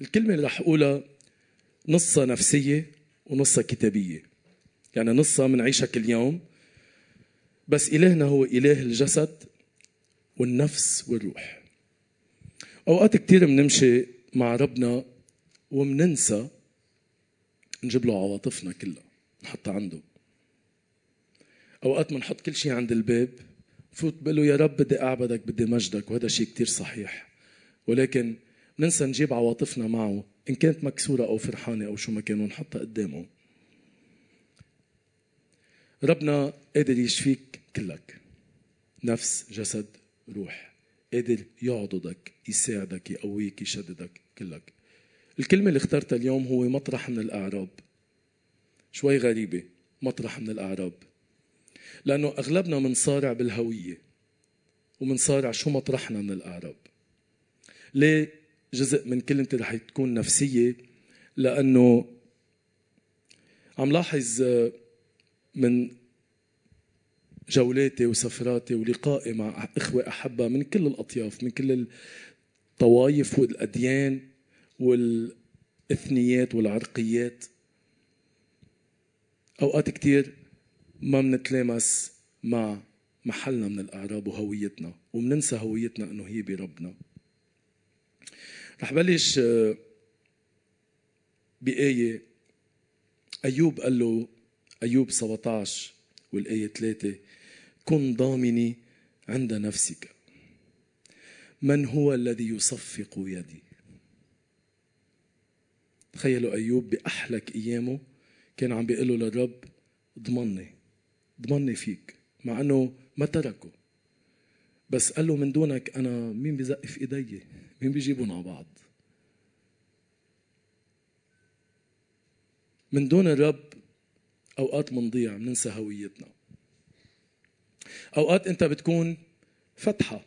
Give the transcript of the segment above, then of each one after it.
الكلمة اللي رح أقولها نصها نفسية ونصها كتابية. يعني نصها بنعيشها كل يوم بس إلهنا هو إله الجسد والنفس والروح. أوقات كتير بنمشي مع ربنا ومننسى نجيب له عواطفنا كلها نحطها عنده. أوقات بنحط كل شيء عند الباب فوت بقول له يا رب بدي أعبدك بدي مجدك وهذا شيء كتير صحيح. ولكن ننسى نجيب عواطفنا معه. إن كانت مكسورة أو فرحانة أو شو ما كان ونحطها قدامه. ربنا قادر يشفيك كلك. نفس جسد روح. قادر يعضدك يساعدك يقويك يشددك كلك. الكلمة اللي اخترتها اليوم هو مطرح من الأعراب. شوي غريبة مطرح من الأعراب. لأنه أغلبنا منصارع بالهوية ومنصارع شو مطرحنا من الأعراب. ليه؟ جزء من كلمتي رح تكون نفسية لأنه عم لاحظ من جولاتي وسفراتي ولقائي مع إخوة أحبة من كل الأطياف من كل الطوائف والأديان والإثنيات والعرقيات. أوقات كتير ما منتلامس مع محلنا من الأعراب وهويتنا ومننسى هويتنا أنه هي بربنا. رح بلش آه، بآية. أيوب قال له أيوب 17 والآية 3 كن ضامني عند نفسك. من هو الذي يصفق يدي؟ تخيلوا أيوب بأحلك أيامه كان عم بيقول له للرب ضمني ضمني فيك. مع أنه ما تركه. بس قال له من دونك أنا مين بزقف إيدي؟ مين بيجيبون على بعض؟ من دون الرب أوقات منضيع بننسى هويتنا. أوقات أنت بتكون فتحة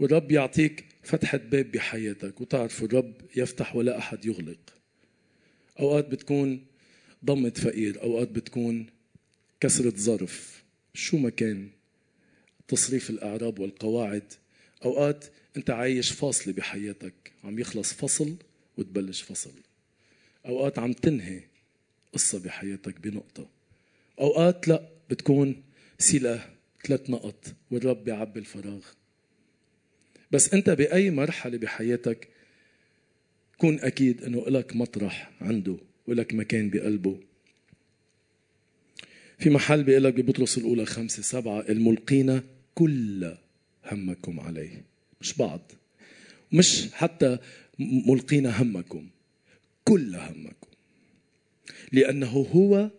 والرب يعطيك فتحة باب بحياتك وتعرف الرب يفتح ولا أحد يغلق. أوقات بتكون ضمة فقير أوقات بتكون كسرة ظرف. شو ما كان تصريف الأعراب والقواعد أوقات أنت عايش فاصلة بحياتك عم يخلص فصل وتبلش فصل. أوقات عم تنهي قصة بحياتك بنقطة. أوقات لا بتكون سلة ثلاث نقط والرب بيعبي الفراغ. بس أنت بأي مرحلة بحياتك كون أكيد أنه لك مطرح عنده ولك مكان بقلبه. في محل بيقول لك ببطرس الأولى خمسة سبعة الملقين كل همكم عليه. مش بعض. مش حتى ملقين همكم. كل همكم. لأنه هو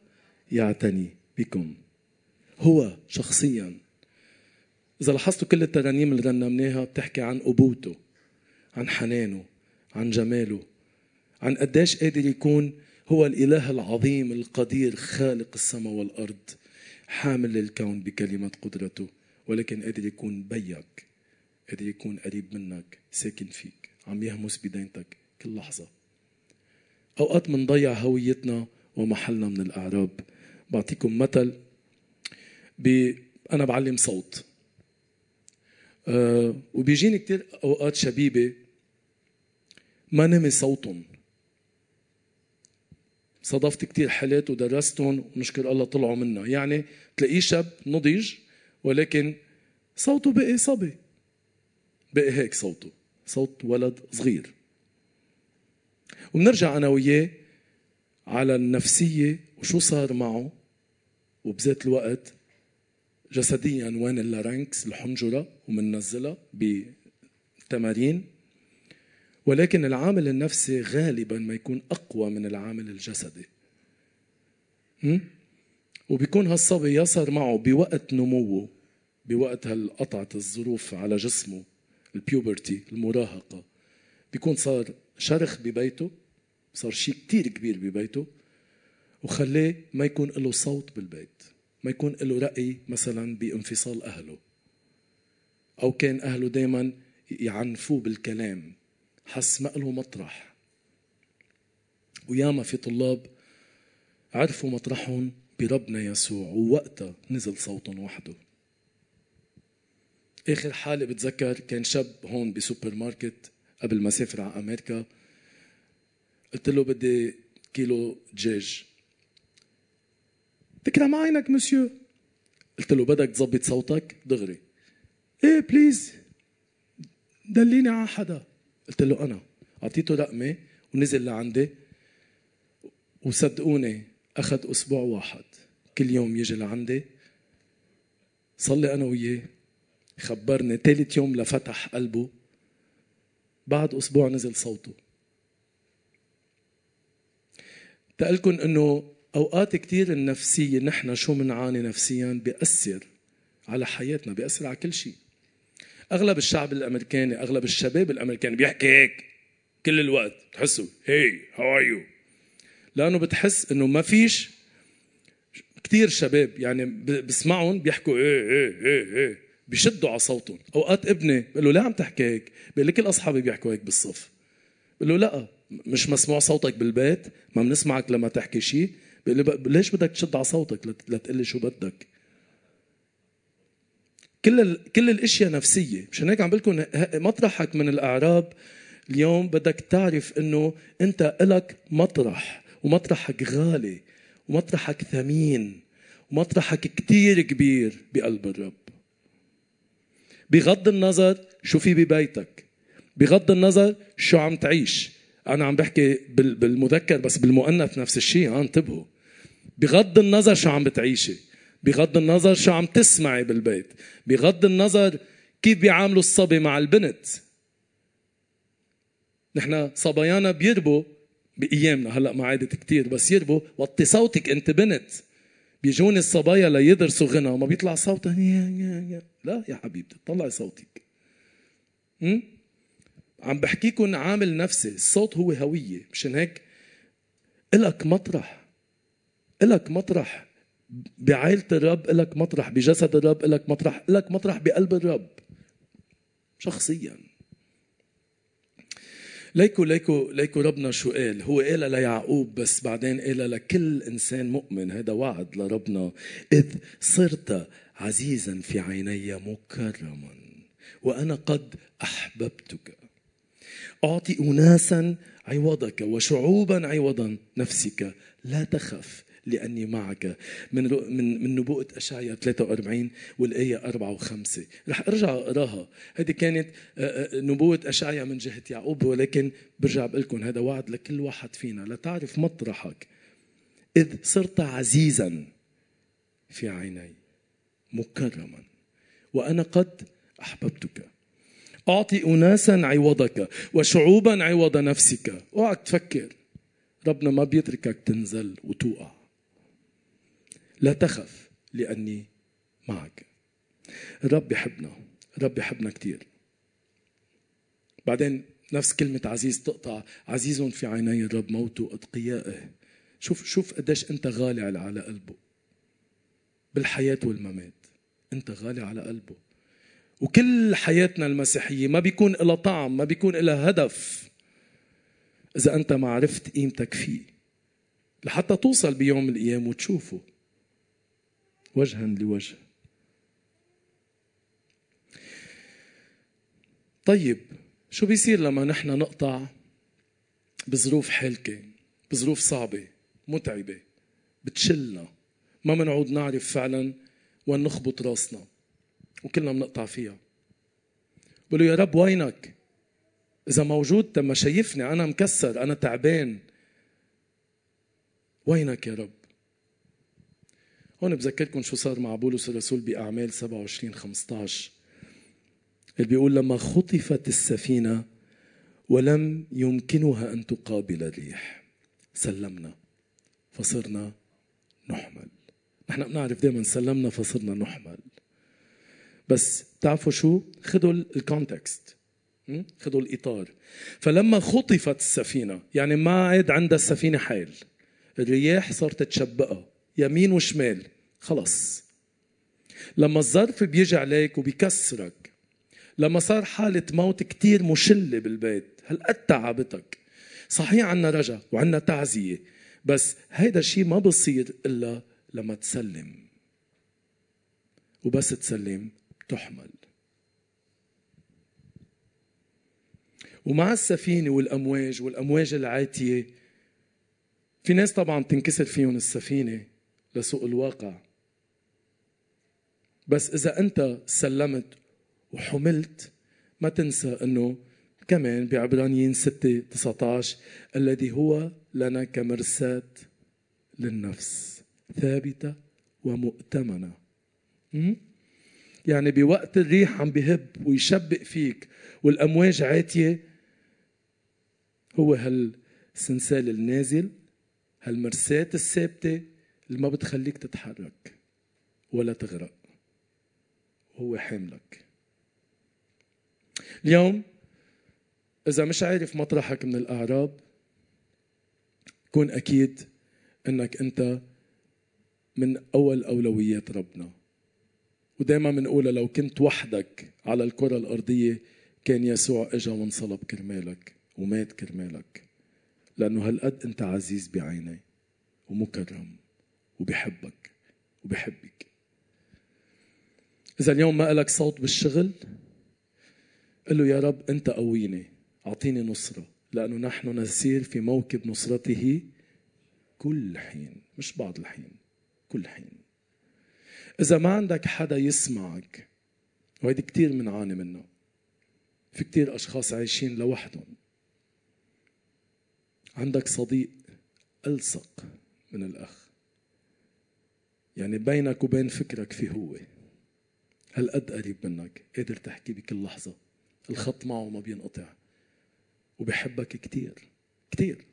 يعتني بكم. هو شخصيا. إذا لاحظتوا كل الترانيم اللي رنمناها بتحكي عن أبوته عن حنانه عن جماله عن قديش قادر يكون هو الإله العظيم القدير خالق السماء والأرض حامل الكون بكلمة قدرته. ولكن قادر يكون بيك قادر يكون قريب منك ساكن فيك عم يهمس بدينتك كل لحظة. أوقات منضيع هويتنا ومحلنا من الأعراب. بعطيكم مثل ب... أنا بعلم صوت. أه وبيجيني كتير أوقات شبيبة ما نمي صوتهم. صادفت كتير حالات ودرستهم ونشكر الله طلعوا منا. يعني تلاقيه شاب نضج ولكن صوته بقي صبي. بقي هيك صوته. صوت ولد صغير. وبنرجع أنا وياه على النفسية وشو صار معه. وبذات الوقت جسديا وين اللارنكس الحنجرة ومننزلها بتمارين. ولكن العامل النفسي غالبا ما يكون أقوى من العامل الجسدي. وبيكون هالصبي يا صار معه بوقت نموه. بوقت هالقطعة الظروف على جسمه البيوبرتي المراهقة. بيكون صار شرخ ببيته صار شيء كتير كبير ببيته وخلاه ما يكون له صوت بالبيت ما يكون له رأي مثلا بانفصال أهله. أو كان أهله دايما يعنفوه بالكلام حس ما له مطرح. وياما في طلاب عرفوا مطرحهم بربنا يسوع ووقتها نزل صوتهم وحده. آخر حالة بتذكر كان شاب هون بسوبر ماركت قبل ما سافر على أمريكا. قلت له بدي كيلو دجاج. تكرم عينك مسيو. قلت له بدك تظبط صوتك؟ دغري. إيه please دليني على حدا. قلت له أنا. أعطيته رقمي ونزل لعندي. وصدقوني أخذ أسبوع واحد. كل يوم يجي لعندي. صلي أنا وياه. خبرني ثالث يوم لفتح قلبه. بعد أسبوع نزل صوته. تقلكن إنه أوقات كثير النفسية نحن شو بنعاني نفسيا؟ بيأثر على حياتنا بيأثر على كل شيء. أغلب الشعب الأمريكاني أغلب الشباب الأمريكاني بيحكي هيك كل الوقت. بتحسوا هي how are you لأنه بتحس إنه ما فيش كثير شباب يعني بسمعهم بيحكوا إيه إيه إيه إيه بيشدوا على صوتهم. أوقات ابني بقول له ليه عم تحكي هيك؟ بقول لي كل أصحابي بيحكوا هيك بالصف. بقول له لا مش مسموع صوتك بالبيت ما بنسمعك لما تحكي شيء بقول لي ليش بدك تشد على صوتك؟ لتقول لي شو بدك. كل ال... كل الأشياء نفسية. مشان هيك عم بقول لكم مطرحك من الأعراب اليوم بدك تعرف إنه أنت إلك مطرح ومطرحك غالي ومطرحك ثمين ومطرحك كتير كبير بقلب الرب. بغض النظر شو في ببيتك بغض النظر شو عم تعيش. أنا عم بحكي بالمذكر بس بالمؤنث نفس الشيء ها انتبهوا. بغض النظر شو عم بتعيشي بغض النظر شو عم تسمعي بالبيت بغض النظر كيف بيعاملوا الصبي مع البنت. نحن صبايانا بيربوا بأيامنا هلأ ما عادت كثير بس يربوا وطي صوتك أنت بنت. بيجوني الصبايا ليدرسوا غنى ما بيطلع صوتها لا يا حبيبتي طلعي صوتك? عم بحكيكم عامل نفسي الصوت هو هوية مشان هيك إلك مطرح. إلك مطرح بعائلة الرب إلك مطرح بجسد الرب إلك مطرح إلك مطرح بقلب الرب. شخصيا. ليكو ليكو ليكو ربنا شو قال؟ هو قال ليعقوب بس بعدين قال لكل إنسان مؤمن. هذا وعد لربنا. إذ صرت عزيزا في عيني مكرما وأنا قد أحببتك. أعطي اناسا عوضك وشعوبا عوضا نفسك. لا تخف. لأني معك. من من من نبوءة أشعيا 43 والآية 4 و5 رح أرجع أقراها. هذه كانت نبوة أشعيا من جهة يعقوب ولكن برجع بقول لكم هذا وعد لكل واحد فينا. لتعرف مطرحك. إذ صرت عزيزا في عيني مكرما وأنا قد أحببتك. أعطي أناسا عوضك وشعوبا عوض نفسك. اوعك تفكر. ربنا ما بيتركك تنزل وتوقع. لا تخف لأني معك. الرب يحبنا الرب يحبنا كثير بعدين نفس كلمة عزيز تقطع عزيز في عيني الرب موت أتقيائه. شوف شوف قديش أنت غالي على قلبه. بالحياة والممات أنت غالي على قلبه. وكل حياتنا المسيحية ما بيكون لها طعم ما بيكون لها هدف إذا أنت ما عرفت قيمتك فيه. لحتى توصل بيوم الأيام وتشوفه. وجها لوجه. طيب شو بيصير لما نحن نقطع بظروف حالكة بظروف صعبة متعبة؟ بتشلنا. ما منعود نعرف فعلا وين نخبط راسنا وكلنا بنقطع فيها. بقول يا رب وينك؟ إذا موجود تما شايفني أنا مكسر أنا تعبان. وينك يا رب؟ هون بذكركم شو صار مع بولس الرسول بأعمال 27 15 اللي بيقول لما خطفت السفينة ولم يمكنها أن تقابل الريح سلمنا فصرنا نحمل. نحن بنعرف دائما سلمنا فصرنا نحمل. بس تعرفوا شو؟ خذوا الكونتكست خذوا الإطار. فلما خطفت السفينة يعني ما عاد عندها السفينة حيل. الرياح صارت تشبقها. يمين وشمال. خلص لما الظرف بيجي عليك وبيكسرك لما صار حالة موت كتير مشلة بالبيت هالقد تعبتك. صحيح عنا رجا وعنا تعزية بس هيدا الشيء ما بصير إلا لما تسلم. وبس تسلم تحمل. ومع السفينة والأمواج والأمواج العاتية في ناس طبعا تنكسر فيهم السفينة لسوء الواقع. بس إذا أنت سلمت وحملت ما تنسى أنه كمان بعبرانيين 6 19 الذي هو لنا كمرساة للنفس ثابتة ومؤتمنة. يعني بوقت الريح عم بهب ويشبق فيك والأمواج عاتية هو هالسنسال النازل هالمرساة الثابتة اللي ما بتخليك تتحرك ولا تغرق هو حاملك. اليوم إذا مش عارف مطرحك من الأعراب كون أكيد أنك أنت من أول أولويات ربنا. ودائما بنقولها لو كنت وحدك على الكرة الأرضية كان يسوع إجا وانصلب كرمالك ومات كرمالك لأنه هالقد أنت عزيز بعيني ومكرم. وبحبك وبحبك إذا اليوم ما لك صوت بالشغل قل له يا رب أنت قويني أعطيني نصرة لأنه نحن نسير في موكب نصرته كل حين مش بعض الحين كل حين. إذا ما عندك حدا يسمعك وهيدي كتير منعاني منها في كتير أشخاص عايشين لوحدهم. عندك صديق ألصق من الأخ. يعني بينك وبين فكرك في هو. هالقد قريب منك؟ قادر تحكي بكل لحظة. الخط معه ما بينقطع. وبحبك كتير. كتير.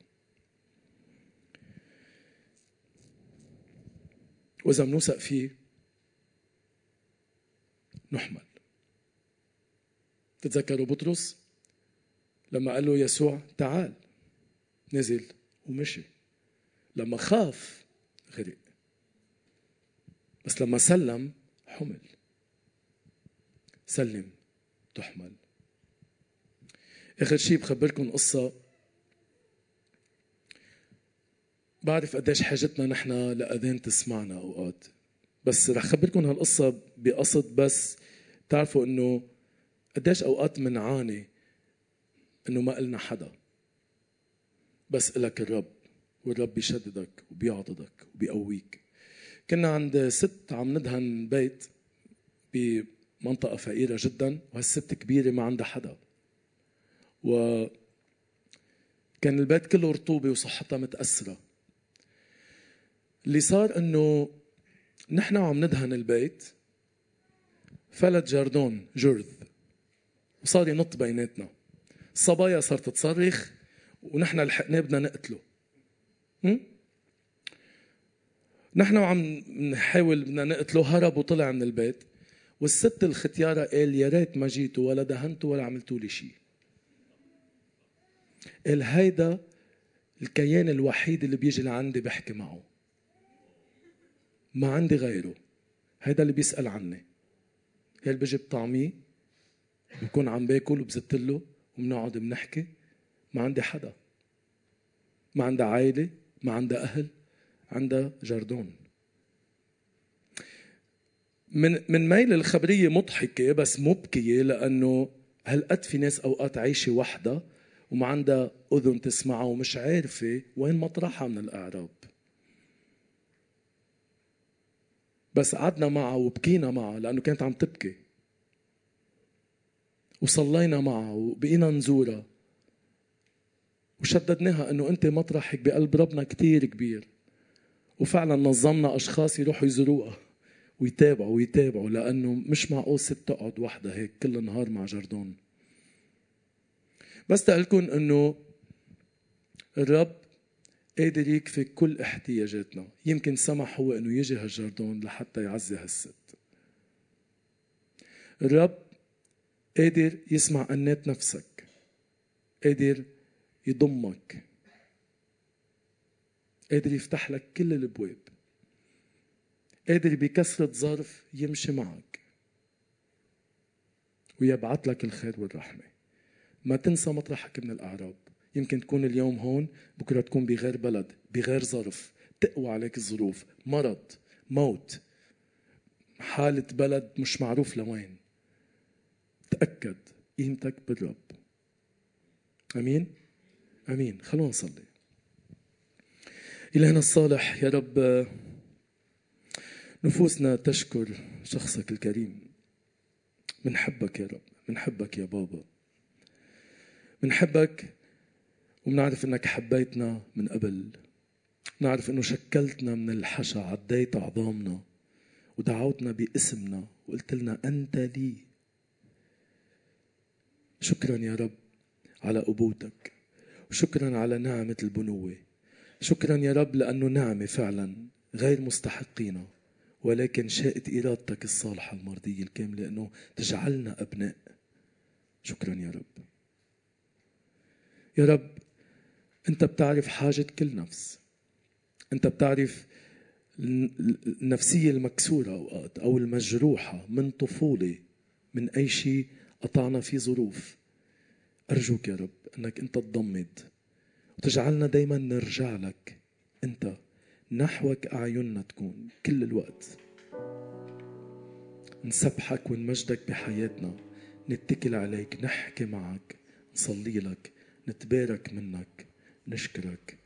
وإذا بنوثق فيه نحمل. تتذكروا بطرس؟ لما قال له يسوع تعال. نزل ومشي. لما خاف غرق. بس لما سلم حمل. سلم تحمل. آخر شيء بخبركم قصة. بعرف قديش حاجتنا نحن لأذان تسمعنا أوقات. بس رح خبركم هالقصة بقصد بس تعرفوا إنه قديش أوقات منعاني إنه ما قلنا حدا. بس إلك الرب والرب بيشددك وبيعضدك وبيقويك. كنا عند ست عم ندهن بيت بمنطقة فقيرة جدا وهالست كبيرة ما عندها حدا. و كان البيت كله رطوبة وصحتها متأثرة. اللي صار إنه نحن عم ندهن البيت فلت جاردون جرذ وصار ينط بيناتنا. الصبايا صارت تصرخ ونحن لحقناه بدنا نقتله. نحن وعم نحاول بدنا نقتله هرب وطلع من البيت والست الختيارة قال يا ريت ما جيتوا ولا دهنتوا ولا عملتوا لي شيء قال هيدا الكيان الوحيد اللي بيجي لعندي بحكي معه. ما عندي غيره. هيدا اللي بيسأل عني. قال بجيب طعمي بكون عم باكل وبزت له وبنقعد بنحكي. ما عندي حدا. ما عندها عائلة ما عندها أهل. عندها جردون من من ميل الخبرية مضحكة بس مبكية لأنه هالقد في ناس أوقات عايشة وحدها وما عندها أذن تسمعها ومش عارفة وين مطرحها من الأعراب؟ بس قعدنا معها وبكينا معها لأنه كانت عم تبكي. وصلينا معها وبقينا نزورها. وشددناها إنه أنت مطرحك بقلب ربنا كتير كبير. وفعلا نظمنا أشخاص يروحوا يزوروها ويتابعوا ويتابعوا لأنه مش معقول ست تقعد وحدها هيك كل النهار مع جردون بس تقلكم إنه الرب قادر يكفي كل احتياجاتنا. يمكن سمح هو إنه يجي هالجردون لحتى يعزي هالست. الرب قادر يسمع أنات نفسك قادر يضمك. قادر يفتح لك كل الأبواب. قادر بكسرة ظرف يمشي معك. ويبعث لك الخير والرحمة. ما تنسى مطرحك من الأعراب يمكن تكون اليوم هون بكرة تكون بغير بلد بغير ظرف. تقوى عليك الظروف. مرض موت. حالة بلد مش معروف لوين. تأكد قيمتك بالرب. أمين؟ أمين. خلونا نصلي. إلهنا الصالح يا رب. نفوسنا تشكر شخصك الكريم. منحبك يا رب منحبك يا بابا. منحبك ومنعرف إنك حبيتنا من قبل. نعرف إنه شكلتنا من الحشا عديت عظامنا ودعوتنا باسمنا وقلت لنا أنت لي. شكرا يا رب على ابوتك وشكرا على نعمة البنوة. شكرا يا رب لأنه نعمه فعلا غير مستحقينها ولكن شاءت إرادتك الصالحة المرضية الكاملة انه تجعلنا أبناء. شكرا يا رب. يا رب أنت بتعرف حاجة كل نفس. أنت بتعرف النفسية المكسورة أوقات أو المجروحة من طفولة من أي شيء قطعنا فيه ظروف. أرجوك يا رب أنك أنت تضمد وتجعلنا دايما نرجع لك. أنت نحوك أعيننا تكون كل الوقت. نسبحك ونمجدك بحياتنا. نتكل عليك نحكي معك نصلي لك نتبارك منك نشكرك.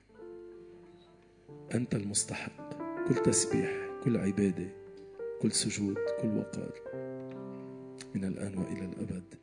أنت المستحق. كل تسبيح كل عبادة كل سجود كل وقار. من الآن وإلى الأبد.